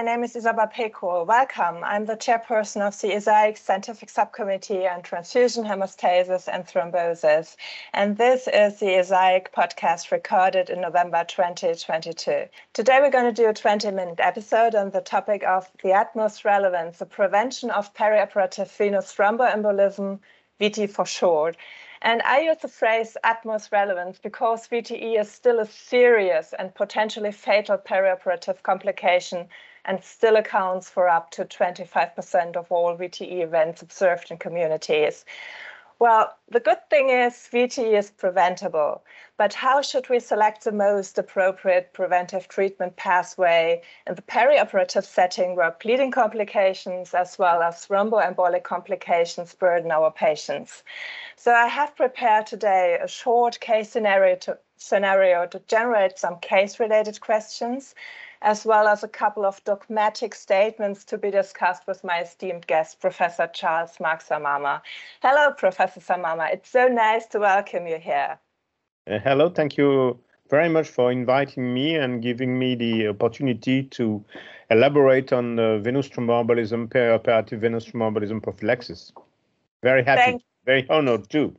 My name is Isabell Pekrul. Welcome. I'm the chairperson of the ESAIC Scientific Subcommittee on Transfusion Hemostasis and Thrombosis. And this is the ESAIC podcast recorded in November 2022. Today, we're going to do a 20 minute episode on the topic of the utmost relevance, the prevention of perioperative venous thromboembolism, VT for short. And I use the phrase utmost relevance because VTE is still a serious and potentially fatal perioperative complication and still accounts for up to 25% of all VTE events observed in communities. Well, the good thing is VTE is preventable, but how should we select the most appropriate preventive treatment pathway in the perioperative setting where bleeding complications as well as thromboembolic complications burden our patients? So I have prepared today a short case scenario to, scenario to generate some case-related questions as well as a couple of dogmatic statements to be discussed with my esteemed guest, Professor Charles Mark Samama. Hello, Professor Samama. It's so nice to welcome you here. Uh, hello, thank you very much for inviting me and giving me the opportunity to elaborate on the venous thromboembolism, perioperative venous thromboembolism prophylaxis. Very happy, thank very honored too.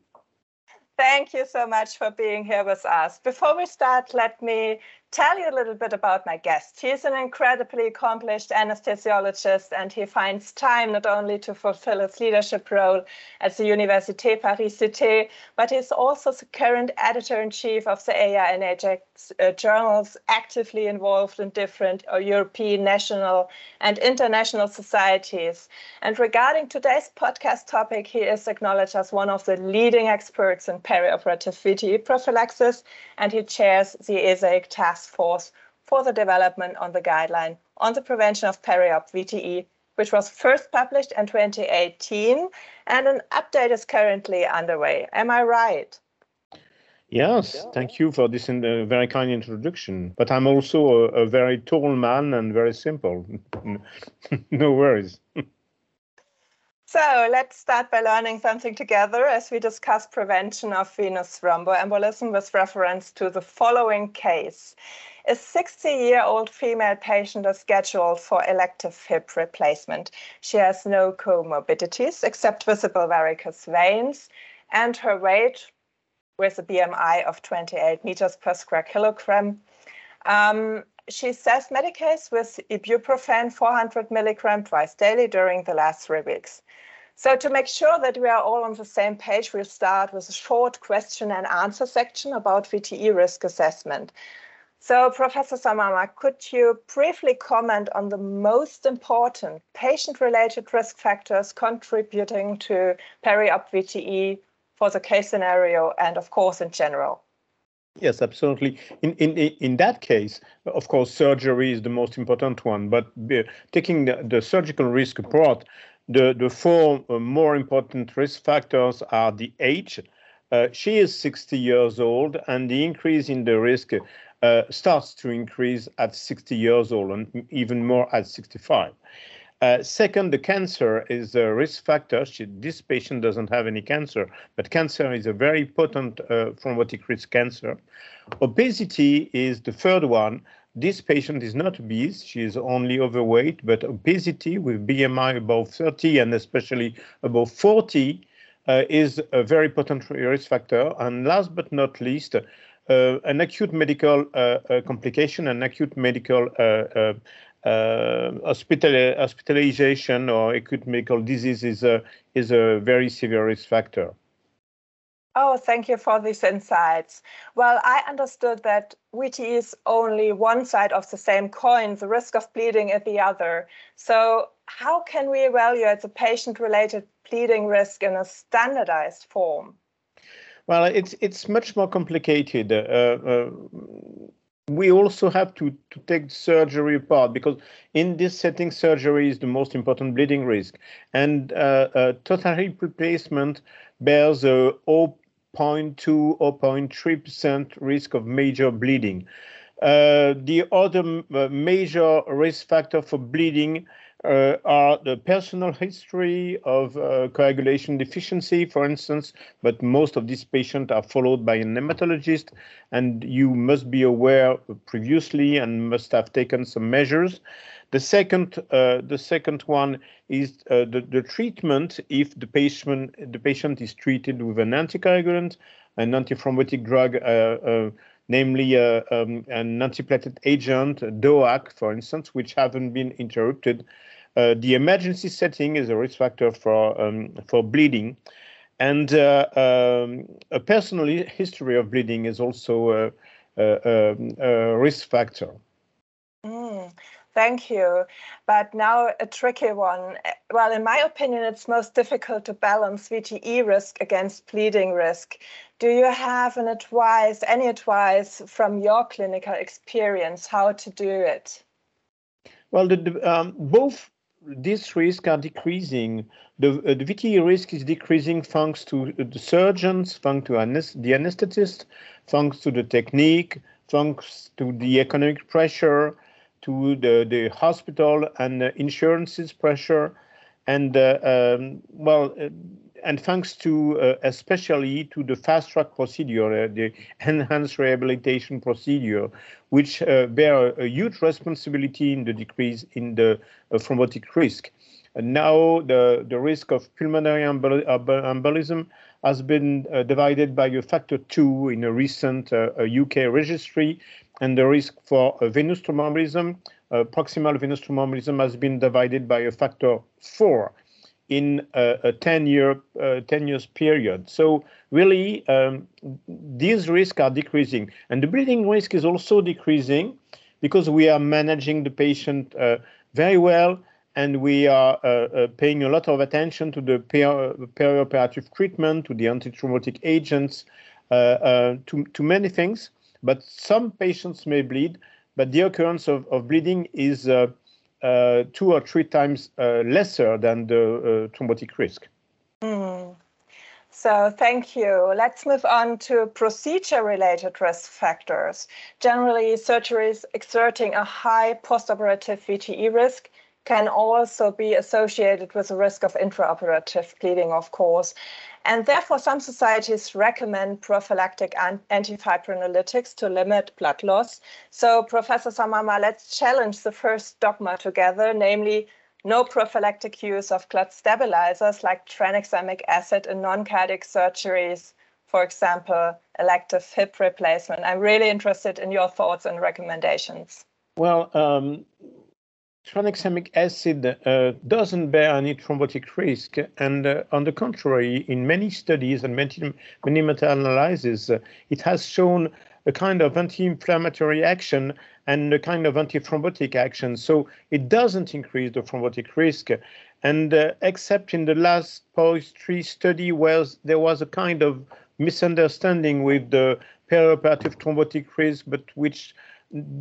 Thank you so much for being here with us. Before we start, let me tell you a little bit about my guest. He's an incredibly accomplished anesthesiologist, and he finds time not only to fulfill his leadership role at the Université Paris Cité, but he's also the current editor in chief of the AINHX uh, journals, actively involved in different uh, European, national, and international societies. And regarding today's podcast topic, he is acknowledged as one of the leading experts in perioperative VTE prophylaxis, and he chairs the ESAIC task task force for the development on the guideline on the prevention of periop VTE, which was first published in 2018, and an update is currently underway. Am I right? Yes, thank you for this in, uh, very kind introduction. But I'm also a, a very tall man and very simple. no worries. So let's start by learning something together as we discuss prevention of venous thromboembolism with reference to the following case. A 60-year-old female patient is scheduled for elective hip replacement. She has no comorbidities except visible varicose veins and her weight with a BMI of 28 meters per square kilogram. Um, she self-medicates with ibuprofen 400 milligram twice daily during the last three weeks. So to make sure that we are all on the same page, we'll start with a short question and answer section about VTE risk assessment. So Professor Samama, could you briefly comment on the most important patient-related risk factors contributing to peri-op VTE for the case scenario and of course in general? Yes, absolutely. In, in in that case, of course, surgery is the most important one. But uh, taking the, the surgical risk apart, the, the four uh, more important risk factors are the age. Uh, she is 60 years old, and the increase in the risk uh, starts to increase at 60 years old and even more at 65. Uh, second, the cancer is a risk factor. She, this patient doesn't have any cancer, but cancer is a very potent uh, thrombotic risk cancer. Obesity is the third one. This patient is not obese, she is only overweight, but obesity with BMI above 30 and especially above 40 uh, is a very potent risk factor. And last but not least, uh, an acute medical uh, uh complication, an acute medical uh, uh, hospital, hospitalization or acute medical disease is a, is a very severe risk factor. Oh, thank you for these insights. Well, I understood that VTE is only one side of the same coin, the risk of bleeding is the other. So, how can we evaluate the patient related bleeding risk in a standardized form? Well, it's it's much more complicated. Uh, uh, we also have to, to take surgery apart because in this setting, surgery is the most important bleeding risk. And uh, uh, total hip replacement bears a 0.2 or 0.3% risk of major bleeding. Uh, the other uh, major risk factor for bleeding uh, are the personal history of uh, coagulation deficiency, for instance, but most of these patients are followed by a hematologist, and you must be aware previously and must have taken some measures. The second, uh, the second one is uh, the, the treatment if the patient the patient is treated with an anticoagulant, an antithrombotic drug, uh, uh namely uh, um, an antiplatelet agent, DOAC, for instance, which haven't been interrupted. Uh, the emergency setting is a risk factor for um, for bleeding, and um, a personal history of bleeding is also a, risk factor. Thank you. But now a tricky one. Well, in my opinion, it's most difficult to balance VTE risk against bleeding risk. Do you have an advice, any advice from your clinical experience how to do it? Well, the, um, both these risks are decreasing. The, uh, the VTE risk is decreasing thanks to the surgeons, thanks to the anesthetist, thanks to the technique, thanks to the economic pressure, to the, the hospital and uh, insurances pressure. And uh, um, well, uh, and thanks to uh, especially to the fast track procedure, uh, the enhanced rehabilitation procedure, which uh, bear a, a, huge responsibility in the decrease in the thrombotic risk. And now the, the risk of pulmonary embolism has been divided by a factor two in a recent UK registry, and the risk for venous thromboembolism, uh, proximal venous thromboembolism has been divided by a factor four in a, a 10 year uh, 10 years period. So really, um, these risks are decreasing, and the bleeding risk is also decreasing because we are managing the patient uh, very well, and we are uh, uh paying a lot of attention to the per- perioperative treatment, to the antithrombotic agents, uh, uh, to to many things. But some patients may bleed, but the occurrence of, of bleeding is uh, uh, two or three times uh, lesser than the uh, thrombotic risk. Mm. So thank you. Let's move on to procedure-related risk factors. Generally, surgeries exerting a high postoperative VTE risk can also be associated with a risk of intraoperative bleeding, of course. And therefore, some societies recommend prophylactic antifibrinolytics to limit blood loss. So, Professor Samama, let's challenge the first dogma together, namely no prophylactic use of clot stabilizers like tranexamic acid in non-cardiac surgeries, for example, elective hip replacement. I'm really interested in your thoughts and recommendations. Well, um, tranexamic acid uh, doesn't bear any thrombotic risk, and uh, on the contrary, in many studies and many, many meta-analyses, uh, it has shown a kind of anti-inflammatory action and a kind of anti-thrombotic action. So it doesn't increase the thrombotic risk. And uh, except in the last POISE-3 study, where there was a kind of misunderstanding with the perioperative thrombotic risk, but which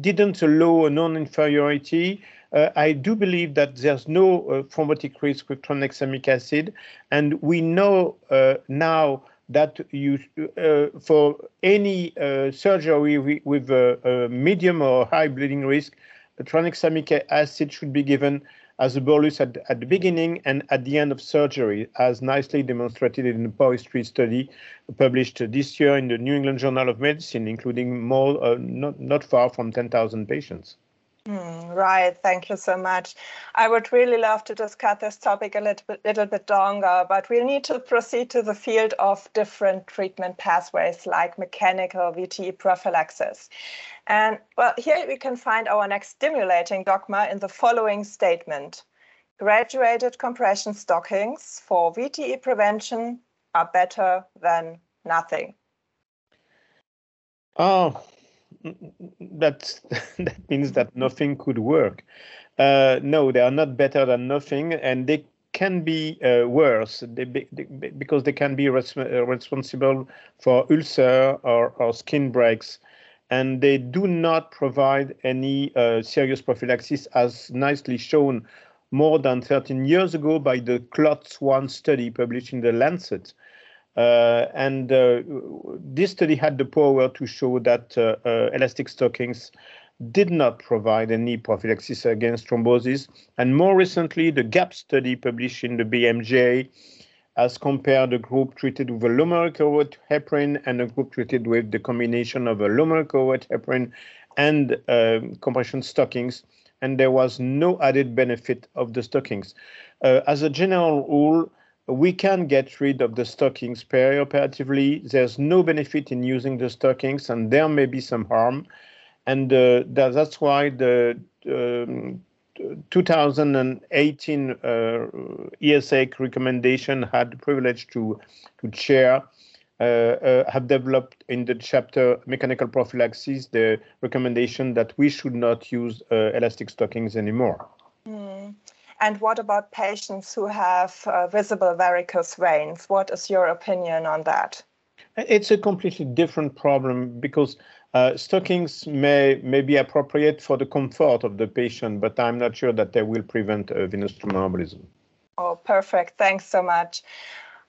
didn't allow a non-inferiority, uh, I do believe that there's no uh, thrombotic risk with tranexamic acid, and we know uh, now that you uh, for any uh, surgery with, a, a, medium or high bleeding risk, tranexamic acid should be given as a bolus at, at the beginning and at the end of surgery, as nicely demonstrated in the POISE-3 study published this year in the New England Journal of Medicine, including more, uh, not, not far from 10,000 patients. Mm, right, thank you so much. I would really love to discuss this topic a little bit, little bit longer, but we'll need to proceed to the field of different treatment pathways like mechanical VTE prophylaxis. And well, here we can find our next stimulating dogma in the following statement. Graduated compression stockings for VTE prevention are better than nothing. Oh, that that means that nothing could work. Uh, no, they are not better than nothing, and they can be uh, worse they be, they, because they can be res- uh, responsible for ulcer or, or, skin breaks, and they do not provide any uh, serious prophylaxis, as nicely shown more than 13 years ago by the CLOTS-1 study published in the Lancet. Uh, and uh, this study had the power to show that uh, elastic stockings did not provide any prophylaxis against thrombosis. And more recently, the GAP study published in the BMJ has compared a group treated with a weight heparin and a group treated with the combination of a weight heparin and uh, compression stockings, and there was no added benefit of the stockings. Uh, as a general rule, we can get rid of the stockings perioperatively. There's no benefit in using the stockings, and there may be some harm. And uh, that, that's why the um, 2018 uh, recommendation had the privilege to, to chair uh, uh, have developed in the chapter mechanical prophylaxis the recommendation that we should not use uh, elastic stockings anymore. Mm. And what about patients who have uh, visible varicose veins? What is your opinion on that? It's a completely different problem because uh, stockings may, may be appropriate for the comfort of the patient, but I'm not sure that they will prevent uh, venous thromboembolism. Oh, perfect. Thanks so much.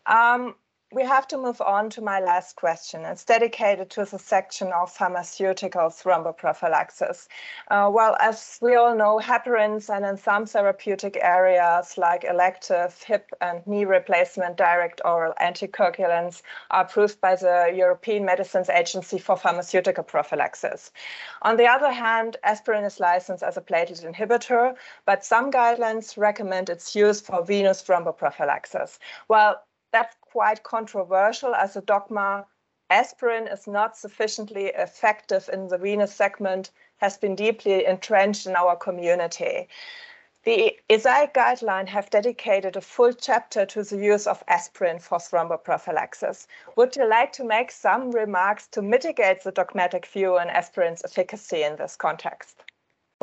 Um, we have to move on to my last question. It's dedicated to the section of pharmaceutical thromboprophylaxis. Uh, well, as we all know, heparins and in some therapeutic areas like elective hip and knee replacement direct oral anticoagulants are approved by the European Medicines Agency for Pharmaceutical Prophylaxis. On the other hand, aspirin is licensed as a platelet inhibitor, but some guidelines recommend its use for venous thromboprophylaxis. Well, that's quite controversial as a dogma. Aspirin is not sufficiently effective in the venous segment, has been deeply entrenched in our community. The ESAIC guideline have dedicated a full chapter to the use of aspirin for thromboprophylaxis. Would you like to make some remarks to mitigate the dogmatic view on aspirin's efficacy in this context?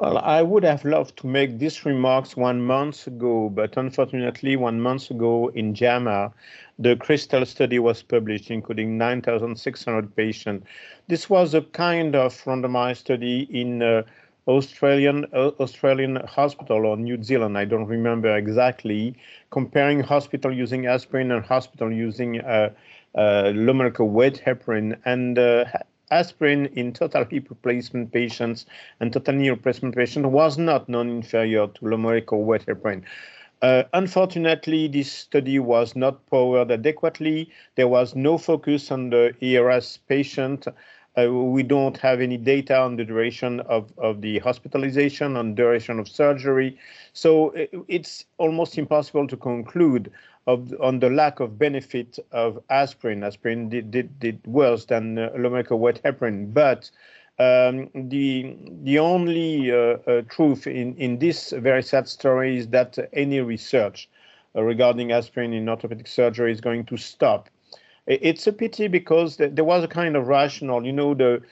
Well, I would have loved to make these remarks one month ago, but unfortunately, one month ago in JAMA, the CRISTAL study was published, including 9,600 patients. This was a kind of randomized study in uh, Australian uh, Australian hospital or New Zealand, I don't remember exactly, comparing hospital using aspirin and hospital using uh, uh, weight heparin, and uh, aspirin in total hip replacement patients and total knee replacement patients was not non-inferior to low or heparin. Uh, unfortunately, this study was not powered adequately. There was no focus on the ERS patient. Uh, we don't have any data on the duration of, of the hospitalization, on duration of surgery. So it, it's almost impossible to conclude of, on the lack of benefit of aspirin. Aspirin did, did, did worse than uh, molecular weight heparin, but um, the the only uh, uh, truth in, in this very sad story is that any research uh, regarding aspirin in orthopedic surgery is going to stop. It's a pity because there was a kind of rationale. You know, the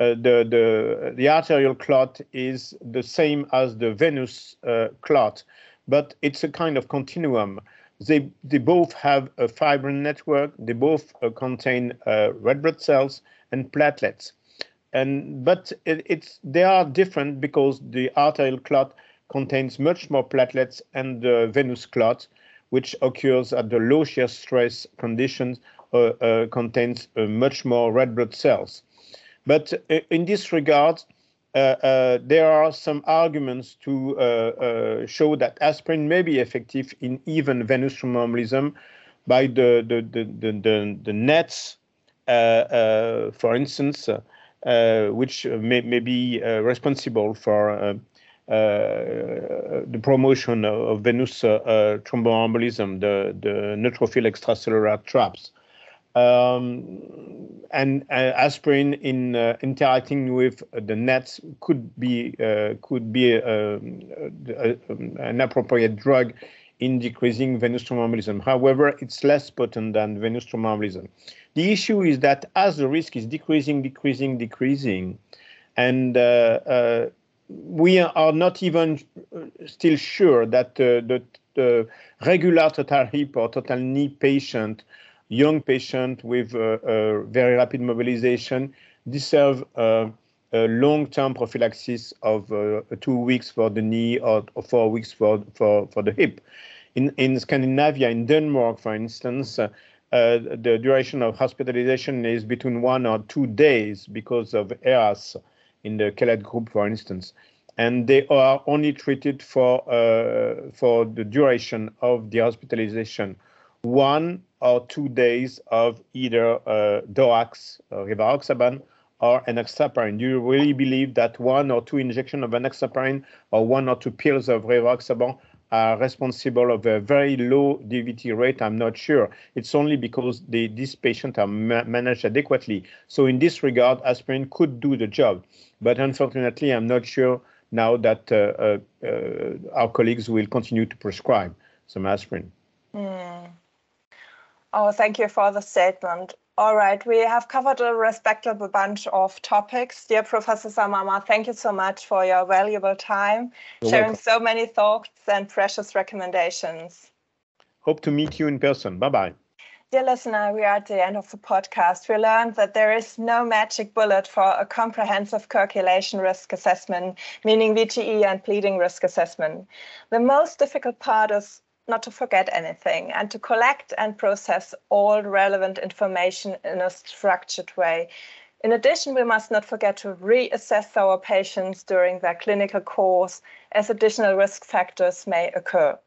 uh, the the the arterial clot is the same as the venous uh, clot, but it's a kind of continuum. They they both have a fibrin network. They both uh, contain red blood cells and platelets and but it, it's they are different because the arterial clot contains much more platelets and the venous clot, which occurs at the low shear stress conditions, uh, uh, contains uh, much more red blood cells. But uh, in this regard, uh, uh, there are some arguments to show that aspirin may be effective in even venous thromboembolism by the the the the, the, the nets, for instance. Uh, which may, may be uh, responsible for uh, the promotion of venous thromboembolism, the, the neutrophil extracellular traps. Um, and uh, aspirin in uh, interacting with the nets could be uh, could be an appropriate drug in decreasing venous thromboembolism. However, it's less potent than venous thromboembolism. The issue is that as the risk is decreasing, decreasing, decreasing, and uh, uh, we are not even still sure that uh, the, regular total hip or total knee patient, young patient with very rapid mobilization, deserve a long-term prophylaxis of uh, two weeks for the knee or, four weeks for, for, for the hip. In, in Scandinavia, in Denmark, for instance, uh, uh, the duration of hospitalization is between one or two days because of ERAS in the Kehlet group, for instance. And they are only treated for, uh, for the duration of the hospitalization, one or two days of either uh, DOACs, uh, rivaroxaban, or enoxaparin. Do you really believe that one or two injections of enoxaparin or one or two pills of rivaroxaban are responsible of a very low DVT rate, I'm not sure. It's only because the, these patients are ma managed adequately. So in this regard, aspirin could do the job. But unfortunately, I'm not sure now that uh, uh, uh, our colleagues will continue to prescribe some aspirin. Mm. Oh, thank you for the statement. All right, we have covered a respectable bunch of topics. Dear Professor Samama, thank you so much for your valuable time, You're sharing welcome. so many thoughts and precious recommendations. Hope to meet you in person. Bye bye. Dear listener, we are at the end of the podcast. We learned that there is no magic bullet for a comprehensive coagulation risk assessment, meaning VTE and bleeding risk assessment. The most difficult part is not to forget anything and to collect and process all relevant information in a structured way. In addition, we must not forget to reassess our patients during their clinical course as additional risk factors may occur.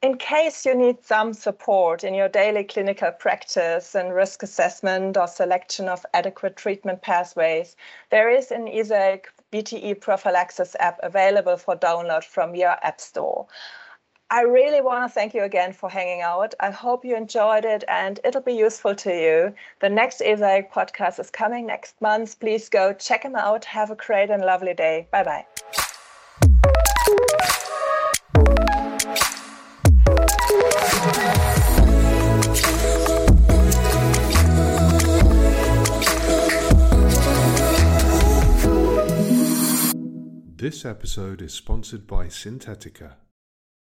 In case you need some support in your daily clinical practice and risk assessment or selection of adequate treatment pathways, there is an ESAIC VTE prophylaxis app available for download from your app store. I really want to thank you again for hanging out. I hope you enjoyed it and it'll be useful to you. The next ESAIC podcast is coming next month. Please go check them out. Have a great and lovely day. Bye bye. This episode is sponsored by Sintetica